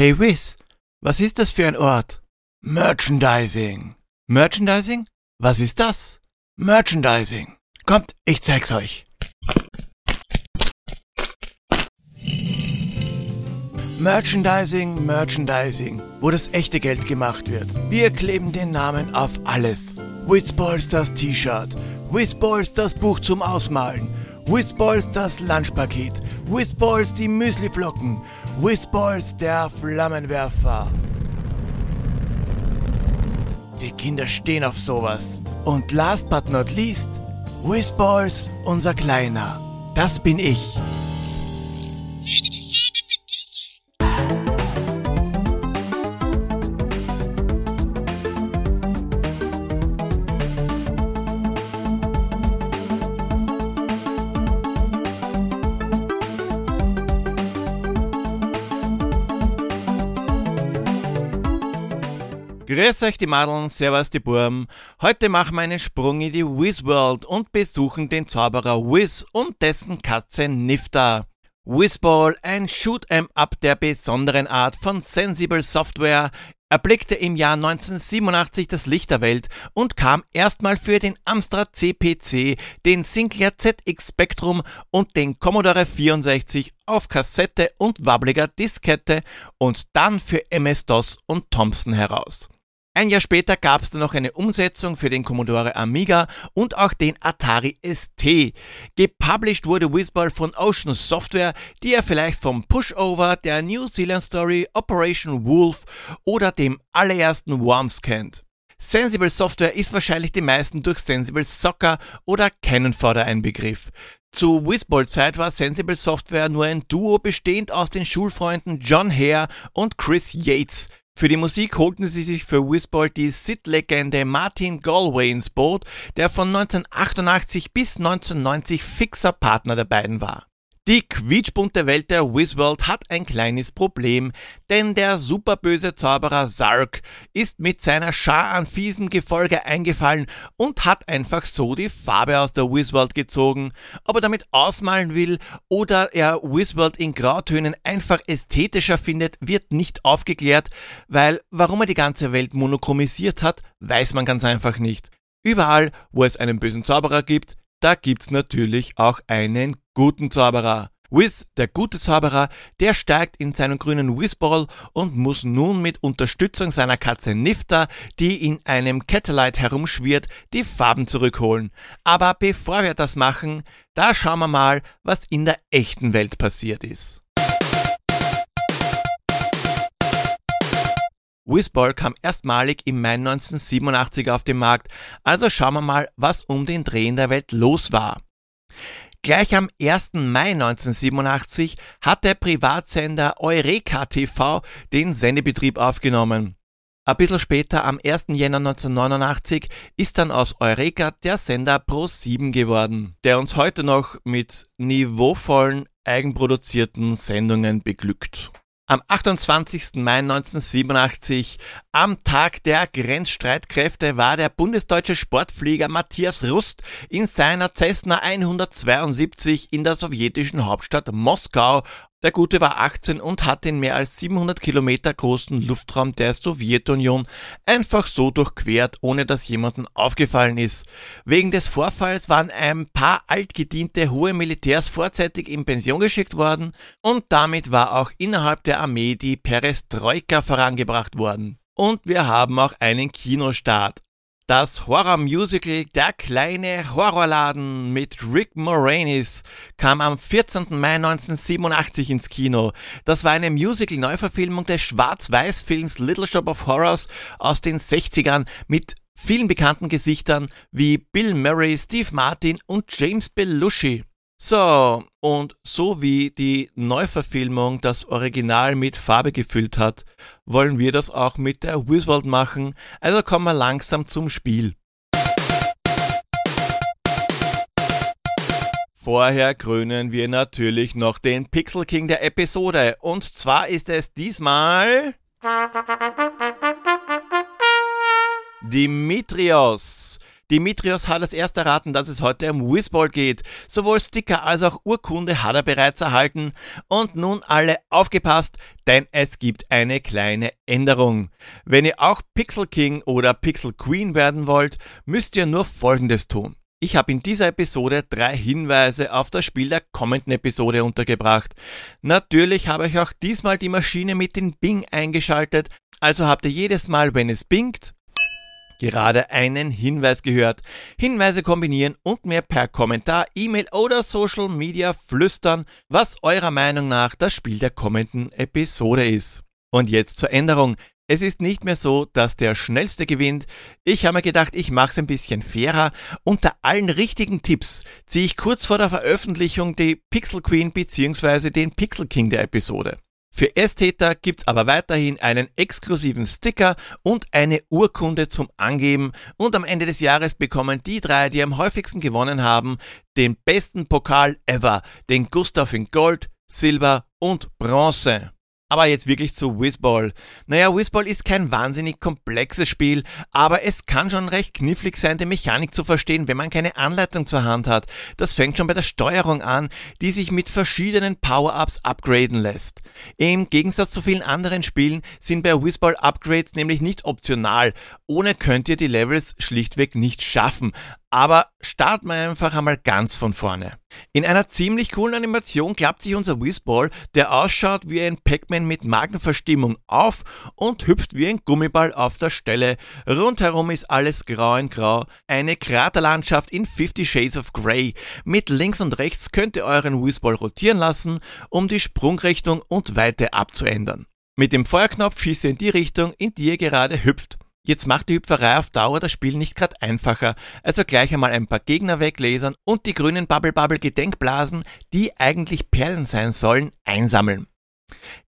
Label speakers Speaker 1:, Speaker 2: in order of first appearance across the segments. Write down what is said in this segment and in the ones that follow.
Speaker 1: Hey Wiz, was ist das für ein Ort? Merchandising. Merchandising? Was ist das? Merchandising. Kommt, ich zeig's euch. Merchandising, Merchandising, wo das echte Geld gemacht wird. Wir kleben den Namen auf alles. Whizballs das T-Shirt, Whizballs das Buch zum Ausmalen, Whizballs das Lunchpaket, Whizballs die Müsliflocken, Whizballs der Flammenwerfer. Die Kinder stehen auf sowas. Und last but not least, Whizballs, unser Kleiner. Das bin ich. Grüß euch die Madeln, servus die Burm. Heute machen wir einen Sprung in die Wiz World und besuchen den Zauberer Wiz und dessen Katze Nifta. Wizball, ein Shoot'em Up der besonderen Art von Sensible Software, erblickte im Jahr 1987 das Licht der Welt und kam erstmal für den Amstrad CPC, den Sinclair ZX Spectrum und den Commodore 64 auf Kassette und wabbliger Diskette und dann für MS-DOS und Thompson heraus. Ein Jahr später gab es dann noch eine Umsetzung für den Commodore Amiga und auch den Atari ST. Gepublished wurde Whizball von Ocean Software, die ihr vielleicht vom Pushover, der New Zealand Story, Operation Wolf oder dem allerersten Worms kennt. Sensible Software ist wahrscheinlich den meisten durch Sensible Soccer oder Cannon Fodder ein Begriff. Zu Whizball-Zeit war Sensible Software nur ein Duo bestehend aus den Schulfreunden John Hare und Chris Yates. Für die Musik holten sie sich für Whizball die Sid-Legende Martin Galway ins Boot, der von 1988 bis 1990 fixer Partner der beiden war. Die quietschbunte Welt der Wizworld hat ein kleines Problem, denn der superböse Zauberer Zark ist mit seiner Schar an fiesem Gefolge eingefallen und hat einfach so die Farbe aus der Wizworld gezogen. Ob er damit ausmalen will oder er Wizworld in Grautönen einfach ästhetischer findet, wird nicht aufgeklärt, weil warum er die ganze Welt monochromisiert hat, weiß man ganz einfach nicht. Überall, wo es einen bösen Zauberer gibt, da gibt's natürlich auch einen guten Zauberer. Wiz, der gute Zauberer, der steigt in seinen grünen Whizball und muss nun mit Unterstützung seiner Katze Nifta, die in einem Catalite herumschwirrt, die Farben zurückholen. Aber bevor wir das machen, da schauen wir mal, was in der echten Welt passiert ist. Whizball kam erstmalig im Mai 1987 auf den Markt, also schauen wir mal, was um den Dreh in der Welt los war. Gleich am 1. Mai 1987 hat der Privatsender Eureka TV den Sendebetrieb aufgenommen. Ein bisschen später, am 1. Jänner 1989, ist dann aus Eureka der Sender Pro7 geworden, der uns heute noch mit niveauvollen, eigenproduzierten Sendungen beglückt. Am 28. Mai 1987, am Tag der Grenzstreitkräfte, war der bundesdeutsche Sportflieger Matthias Rust in seiner Cessna 172 in der sowjetischen Hauptstadt Moskau der Gute war 18 und hat den mehr als 700 Kilometer großen Luftraum der Sowjetunion einfach so durchquert, ohne dass jemandem aufgefallen ist. Wegen des Vorfalls waren ein paar altgediente hohe Militärs vorzeitig in Pension geschickt worden und damit war auch innerhalb der Armee die Perestroika vorangebracht worden. Und wir haben auch einen Kinostart. Das Horror-Musical Der kleine Horrorladen mit Rick Moranis kam am 14. Mai 1987 ins Kino. Das war eine Musical-Neuverfilmung des Schwarz-Weiß-Films Little Shop of Horrors aus den 60ern mit vielen bekannten Gesichtern wie Bill Murray, Steve Martin und James Belushi. So, und so wie die Neuverfilmung das Original mit Farbe gefüllt hat, wollen wir das auch mit der Wizworld machen, also kommen wir langsam zum Spiel. Vorher krönen wir natürlich noch den Pixel King der Episode, und zwar ist es diesmal Dimitrios. Dimitrios hat als erster erraten, dass es heute um Whizball geht. Sowohl Sticker als auch Urkunde hat er bereits erhalten. Und nun alle aufgepasst, denn es gibt eine kleine Änderung. Wenn ihr auch Pixel King oder Pixel Queen werden wollt, müsst ihr nur Folgendes tun. Ich habe in dieser Episode drei Hinweise auf das Spiel der kommenden Episode untergebracht. Natürlich habe ich auch diesmal die Maschine mit den Bing eingeschaltet, also habt ihr jedes Mal, wenn es bingt, gerade einen Hinweis gehört. Hinweise kombinieren und mir per Kommentar, E-Mail oder Social Media flüstern, was eurer Meinung nach das Spiel der kommenden Episode ist. Und jetzt zur Änderung. Es ist nicht mehr so, dass der Schnellste gewinnt. Ich habe mir gedacht, ich mache es ein bisschen fairer. Unter allen richtigen Tipps ziehe ich kurz vor der Veröffentlichung die Pixel Queen bzw. den Pixel King der Episode. Für Ästheter gibt's aber weiterhin einen exklusiven Sticker und eine Urkunde zum Angeben und am Ende des Jahres bekommen die drei, die am häufigsten gewonnen haben, den besten Pokal ever, den Gustav in Gold, Silber und Bronze. Aber jetzt wirklich zu Whizball. Naja, Whizball ist kein wahnsinnig komplexes Spiel, aber es kann schon recht knifflig sein, die Mechanik zu verstehen, wenn man keine Anleitung zur Hand hat. Das fängt schon bei der Steuerung an, die sich mit verschiedenen Power-Ups upgraden lässt. Im Gegensatz zu vielen anderen Spielen sind bei Whizball Upgrades nämlich nicht optional. Ohne könnt ihr die Levels schlichtweg nicht schaffen. Aber starten wir einfach einmal ganz von vorne. In einer ziemlich coolen Animation klappt sich unser Whizball, der ausschaut wie ein Pac-Man mit Magenverstimmung, auf und hüpft wie ein Gummiball auf der Stelle. Rundherum ist alles grau in grau. Eine Kraterlandschaft in 50 Shades of Grey. Mit links und rechts könnt ihr euren Whizball rotieren lassen, um die Sprungrichtung und Weite abzuändern. Mit dem Feuerknopf schießt ihr in die Richtung, in die ihr gerade hüpft. Jetzt macht die Hüpferei auf Dauer das Spiel nicht gerade einfacher, also gleich einmal ein paar Gegner weglasern und die grünen Bubble Bubble Gedenkblasen, die eigentlich Perlen sein sollen, einsammeln.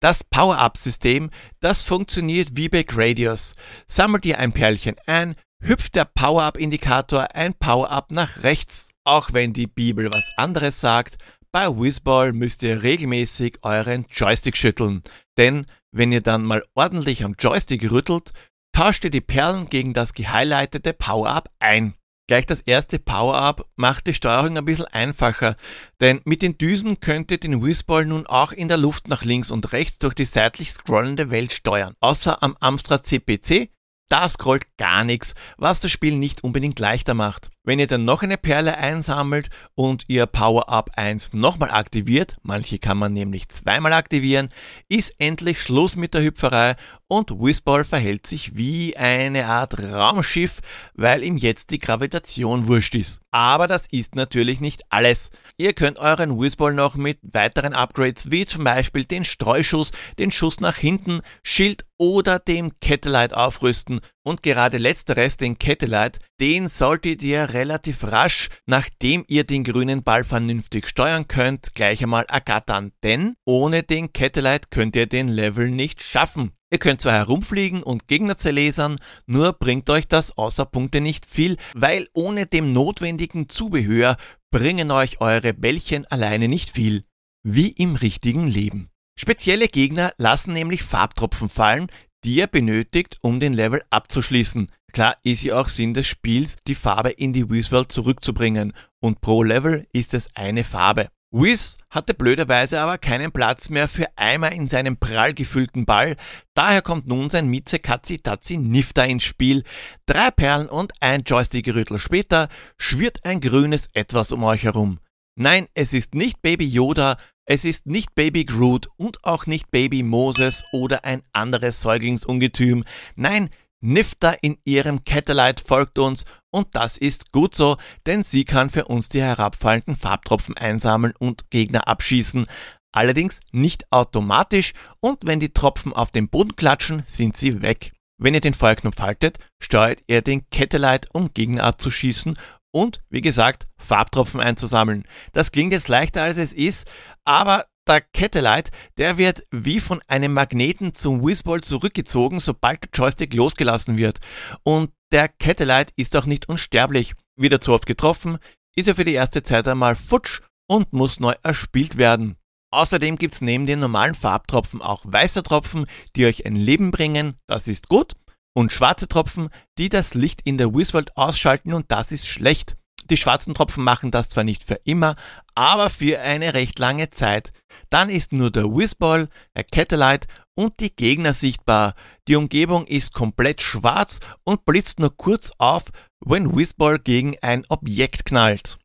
Speaker 1: Das Power-Up-System, das funktioniert wie bei Gradius. Sammelt ihr ein Perlchen ein, hüpft der Power-Up-Indikator ein Power-Up nach rechts. Auch wenn die Bibel was anderes sagt, bei Whizball müsst ihr regelmäßig euren Joystick schütteln. Denn wenn ihr dann mal ordentlich am Joystick rüttelt, tauscht ihr die Perlen gegen das gehighlightete Power-Up ein. Gleich das erste Power-Up macht die Steuerung ein bisschen einfacher, denn mit den Düsen könnt ihr den Whizball nun auch in der Luft nach links und rechts durch die seitlich scrollende Welt steuern. Außer am Amstrad CPC da scrollt gar nichts, was das Spiel nicht unbedingt leichter macht. Wenn ihr dann noch eine Perle einsammelt und ihr Power-Up 1 nochmal aktiviert, manche kann man nämlich zweimal aktivieren, ist endlich Schluss mit der Hüpferei und Whizball verhält sich wie eine Art Raumschiff, weil ihm jetzt die Gravitation wurscht ist. Aber das ist natürlich nicht alles. Ihr könnt euren Whizball noch mit weiteren Upgrades wie zum Beispiel den Streuschuss, den Schuss nach hinten, Schild oder dem Kettelite aufrüsten und gerade letzteres, den Kettelite, den solltet ihr relativ rasch, nachdem ihr den grünen Ball vernünftig steuern könnt, gleich einmal ergattern, denn ohne den Kettelite könnt ihr den Level nicht schaffen. Ihr könnt zwar herumfliegen und Gegner zerlesern, nur bringt euch das außer Punkte nicht viel, weil ohne dem notwendigen Zubehör bringen euch eure Bällchen alleine nicht viel. Wie im richtigen Leben. Spezielle Gegner lassen nämlich Farbtropfen fallen, die ihr benötigt, um den Level abzuschließen. Klar ist ja auch Sinn des Spiels, die Farbe in die Wiz-Welt zurückzubringen und pro Level ist es eine Farbe. Wiz hatte blöderweise aber keinen Platz mehr für Eimer in seinem prall gefüllten Ball, daher kommt nun sein Mieze Katzi Tatzi Nifta ins Spiel. Drei Perlen und ein Joystick-Rüttel später schwirrt ein grünes Etwas um euch herum. Nein, es ist nicht Baby Yoda, es ist nicht Baby Groot und auch nicht Baby Moses oder ein anderes Säuglingsungetüm. Nein, Nifta in ihrem Catellite folgt uns und das ist gut so, denn sie kann für uns die herabfallenden Farbtropfen einsammeln und Gegner abschießen. Allerdings nicht automatisch und wenn die Tropfen auf den Boden klatschen, sind sie weg. Wenn ihr den Feuerknopf haltet, steuert ihr den Catellite, um Gegner abzuschießen und, wie gesagt, Farbtropfen einzusammeln. Das klingt jetzt leichter als es ist, aber der Kettelite, der wird wie von einem Magneten zum Whizball zurückgezogen, sobald der Joystick losgelassen wird. Und der Kettelite ist auch nicht unsterblich. Wieder zu oft getroffen, ist er für die erste Zeit einmal futsch und muss neu erspielt werden. Außerdem gibt's neben den normalen Farbtropfen auch weiße Tropfen, die euch ein Leben bringen, das ist gut. Und schwarze Tropfen, die das Licht in der Wizworld ausschalten und das ist schlecht. Die schwarzen Tropfen machen das zwar nicht für immer, aber für eine recht lange Zeit. Dann ist nur der Whizball, der Catalyte und die Gegner sichtbar. Die Umgebung ist komplett schwarz und blitzt nur kurz auf, wenn Whizball gegen ein Objekt knallt.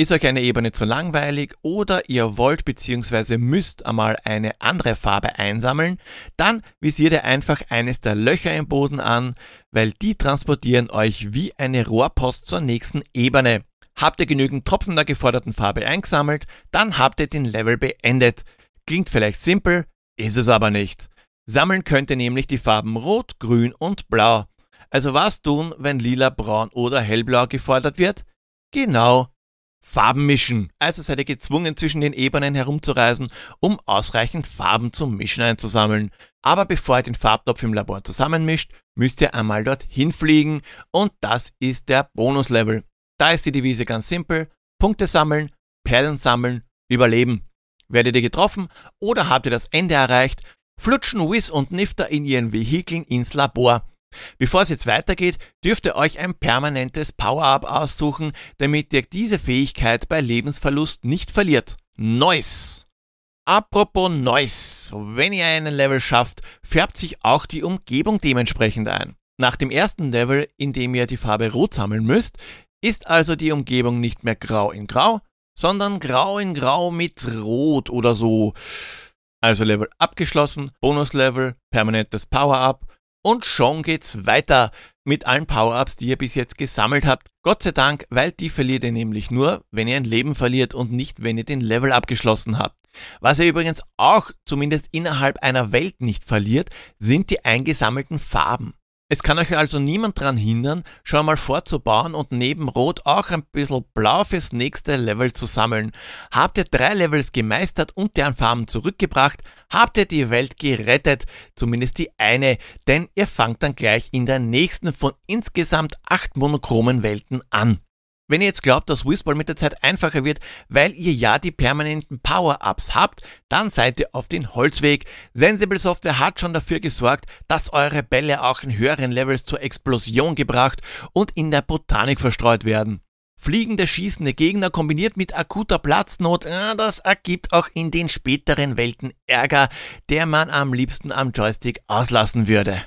Speaker 1: Ist euch eine Ebene zu langweilig oder ihr wollt bzw. müsst einmal eine andere Farbe einsammeln, dann visiert ihr einfach eines der Löcher im Boden an, weil die transportieren euch wie eine Rohrpost zur nächsten Ebene. Habt ihr genügend Tropfen der geforderten Farbe eingesammelt, dann habt ihr den Level beendet. Klingt vielleicht simpel, ist es aber nicht. Sammeln könnt ihr nämlich die Farben Rot, Grün und Blau. Also was tun, wenn lila, braun oder hellblau gefordert wird? Genau, Farben mischen. Also seid ihr gezwungen, zwischen den Ebenen herumzureisen, um ausreichend Farben zum Mischen einzusammeln. Aber bevor ihr den Farbtopf im Labor zusammenmischt, müsst ihr einmal dorthin fliegen und das ist der Bonuslevel. Da ist die Devise ganz simpel. Punkte sammeln, Perlen sammeln, überleben. Werdet ihr getroffen oder habt ihr das Ende erreicht, flutschen Wiz und Nifter in ihren Vehikeln ins Labor. Bevor es jetzt weitergeht, dürft ihr euch ein permanentes Power-Up aussuchen, damit ihr diese Fähigkeit bei Lebensverlust nicht verliert. Noise! Apropos Noise, wenn ihr einen Level schafft, färbt sich auch die Umgebung dementsprechend ein. Nach dem ersten Level, in dem ihr die Farbe Rot sammeln müsst, ist also die Umgebung nicht mehr grau in grau, sondern grau in grau mit Rot oder so. Also Level abgeschlossen, Bonuslevel, permanentes Power-Up und schon geht's weiter mit allen Power-Ups, die ihr bis jetzt gesammelt habt. Gott sei Dank, weil die verliert ihr nämlich nur, wenn ihr ein Leben verliert und nicht, wenn ihr den Level abgeschlossen habt. Was ihr übrigens auch zumindest innerhalb einer Welt nicht verliert, sind die eingesammelten Farben. Es kann euch also niemand daran hindern, schon mal vorzubauen und neben Rot auch ein bisschen Blau fürs nächste Level zu sammeln. Habt ihr drei Levels gemeistert und deren Farben zurückgebracht, habt ihr die Welt gerettet, zumindest die eine, denn ihr fangt dann gleich in der nächsten von insgesamt acht monochromen Welten an. Wenn ihr jetzt glaubt, dass Whizball mit der Zeit einfacher wird, weil ihr ja die permanenten Power-Ups habt, dann seid ihr auf den Holzweg. Sensible Software hat schon dafür gesorgt, dass eure Bälle auch in höheren Levels zur Explosion gebracht und in der Botanik verstreut werden. Fliegende schießende Gegner kombiniert mit akuter Platznot, das ergibt auch in den späteren Welten Ärger, der man am liebsten am Joystick auslassen würde.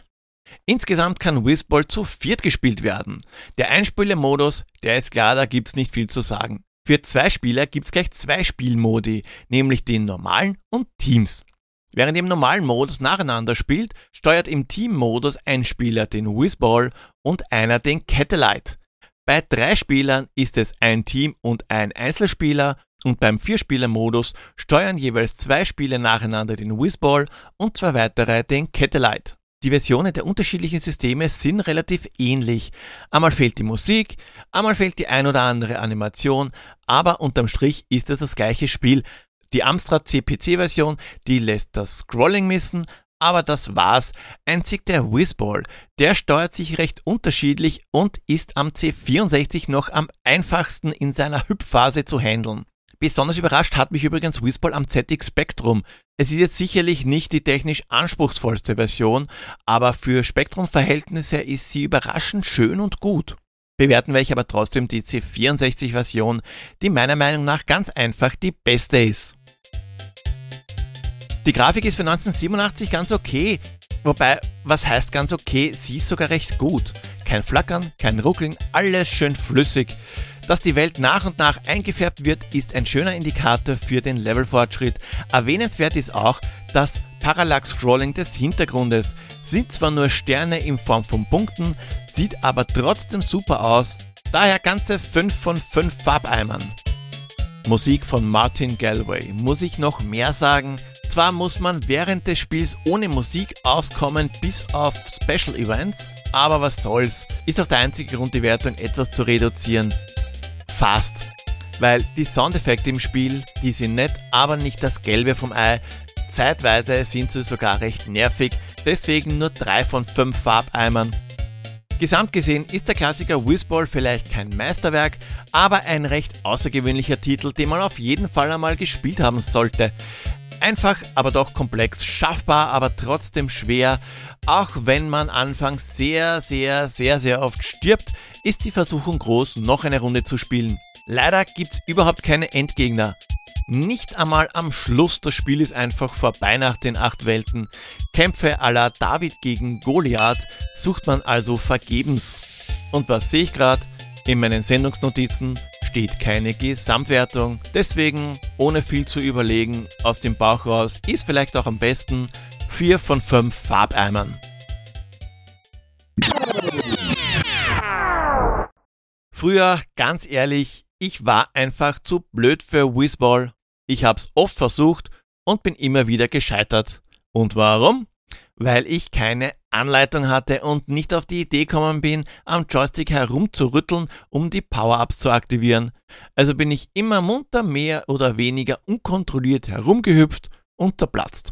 Speaker 1: Insgesamt kann Whizball zu viert gespielt werden. Der Einspieler-Modus, der ist klar, da gibt's nicht viel zu sagen. Für zwei Spieler gibt's gleich zwei Spielmodi, nämlich den normalen und Teams. Während im normalen Modus nacheinander spielt, steuert im Team-Modus ein Spieler den Whizball und einer den Catalyte. Bei drei Spielern ist es ein Team und ein Einzelspieler und beim Vierspieler-Modus steuern jeweils zwei Spieler nacheinander den Whizball und zwei weitere den Catalyte. Die Versionen der unterschiedlichen Systeme sind relativ ähnlich. Einmal fehlt die Musik, einmal fehlt die ein oder andere Animation, aber unterm Strich ist es das gleiche Spiel. Die Amstrad CPC-Version, die lässt das Scrolling missen, aber das war's. Einzig der Whizball, der steuert sich recht unterschiedlich und ist am C64 noch am einfachsten in seiner Hüpfphase zu handeln. Besonders überrascht hat mich übrigens Whizball am ZX Spectrum. Es ist jetzt sicherlich nicht die technisch anspruchsvollste Version, aber für Spektrum-Verhältnisse ist sie überraschend schön und gut. Bewerten werde ich aber trotzdem die C64-Version, die meiner Meinung nach ganz einfach die beste ist. Die Grafik ist für 1987 ganz okay, wobei, was heißt ganz okay, sie ist sogar recht gut. Kein Flackern, kein Ruckeln, alles schön flüssig. Dass die Welt nach und nach eingefärbt wird, ist ein schöner Indikator für den Levelfortschritt. Erwähnenswert ist auch das Parallax-Scrolling des Hintergrundes. Sind zwar nur Sterne in Form von Punkten, sieht aber trotzdem super aus. Daher ganze 5 von 5 Farbeimern. Musik von Martin Galway. Muss ich noch mehr sagen? Zwar muss man während des Spiels ohne Musik auskommen bis auf Special Events, aber was soll's. Ist auch der einzige Grund, die Wertung etwas zu reduzieren. Fast. Weil die Soundeffekte im Spiel, die sind nett, aber nicht das Gelbe vom Ei. Zeitweise sind sie sogar recht nervig, deswegen nur 3 von 5 Farbeimern. Gesamt gesehen ist der Klassiker Whizball vielleicht kein Meisterwerk, aber ein recht außergewöhnlicher Titel, den man auf jeden Fall einmal gespielt haben sollte. Einfach, aber doch komplex, schaffbar, aber trotzdem schwer. Auch wenn man anfangs sehr, sehr, sehr, sehr oft stirbt, ist die Versuchung groß, noch eine Runde zu spielen. Leider gibt's überhaupt keine Endgegner. Nicht einmal am Schluss, das Spiel ist einfach vorbei nach den acht Welten. Kämpfe la David gegen Goliath sucht man also vergebens. Und was sehe ich gerade? In meinen Sendungsnotizen steht keine Gesamtwertung. Deswegen, ohne viel zu überlegen, aus dem Bauch raus, ist vielleicht auch am besten 4 von 5 Farbeimern. Früher, ganz ehrlich, ich war einfach zu blöd für Whizball. Ich hab's oft versucht und bin immer wieder gescheitert. Und warum? Weil ich keine Anleitung hatte und nicht auf die Idee gekommen bin, am Joystick herumzurütteln, um die Power-Ups zu aktivieren. Also bin ich immer munter mehr oder weniger unkontrolliert herumgehüpft und zerplatzt.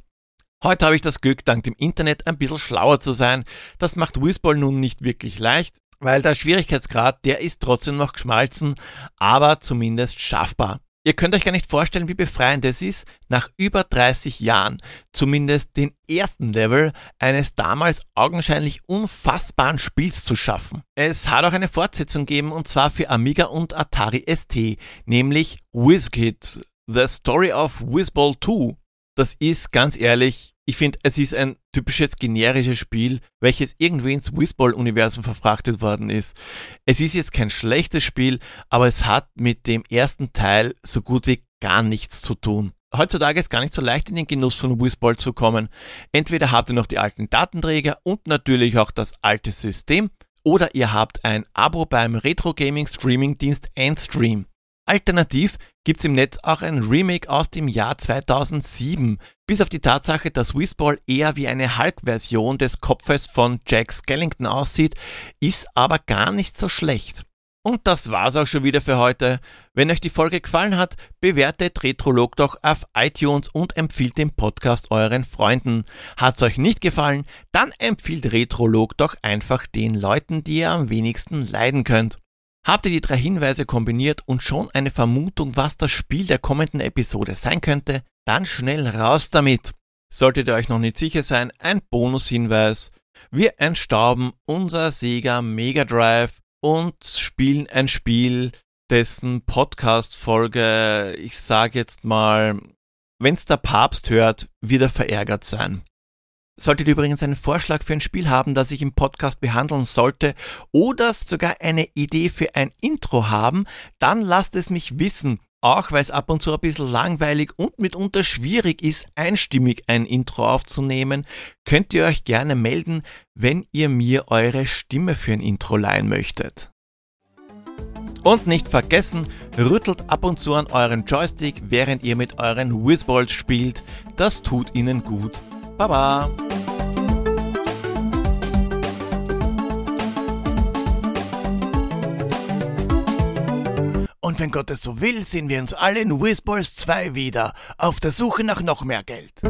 Speaker 1: Heute habe ich das Glück, dank dem Internet ein bisschen schlauer zu sein. Das macht Whizball nun nicht wirklich leicht, weil der Schwierigkeitsgrad, der ist trotzdem noch geschmalzen, aber zumindest schaffbar. Ihr könnt euch gar nicht vorstellen, wie befreiend es ist, nach über 30 Jahren zumindest den ersten Level eines damals augenscheinlich unfassbaren Spiels zu schaffen. Es hat auch eine Fortsetzung gegeben und zwar für Amiga und Atari ST, nämlich WizKid, The Story of Wizball 2. Das ist ganz ehrlich ich finde, es ist ein typisches generisches Spiel, welches irgendwie ins Whizball-Universum verfrachtet worden ist. Es ist jetzt kein schlechtes Spiel, aber es hat mit dem ersten Teil so gut wie gar nichts zu tun. Heutzutage ist gar nicht so leicht in den Genuss von Whizball zu kommen. Entweder habt ihr noch die alten Datenträger und natürlich auch das alte System, oder ihr habt ein Abo beim Retro Gaming Streaming Dienst Endstream. Alternativ gibt's im Netz auch ein Remake aus dem Jahr 2007. Bis auf die Tatsache, dass Whizball eher wie eine Hulk-Version des Kopfes von Jack Skellington aussieht, ist aber gar nicht so schlecht. Und das war's auch schon wieder für heute. Wenn euch die Folge gefallen hat, bewertet Retrolog doch auf iTunes und empfiehlt den Podcast euren Freunden. Hat's euch nicht gefallen, dann empfiehlt Retrolog doch einfach den Leuten, die ihr am wenigsten leiden könnt. Habt ihr die drei Hinweise kombiniert und schon eine Vermutung, was das Spiel der kommenden Episode sein könnte? Dann schnell raus damit! Solltet ihr euch noch nicht sicher sein, ein Bonushinweis. Wir entstauben unser Sega Mega Drive und spielen ein Spiel, dessen Podcast-Folge, ich sage jetzt mal, wenn's der Papst hört, wird er verärgert sein. Solltet ihr übrigens einen Vorschlag für ein Spiel haben, das ich im Podcast behandeln sollte oder sogar eine Idee für ein Intro haben, dann lasst es mich wissen. Auch weil es ab und zu ein bisschen langweilig und mitunter schwierig ist, einstimmig ein Intro aufzunehmen, könnt ihr euch gerne melden, wenn ihr mir eure Stimme für ein Intro leihen möchtet. Und nicht vergessen, rüttelt ab und zu an euren Joystick, während ihr mit euren Whizballs spielt. Das tut ihnen gut. Baba! Und wenn Gott es so will, sehen wir uns alle in Whizballs 2 wieder, auf der Suche nach noch mehr Geld.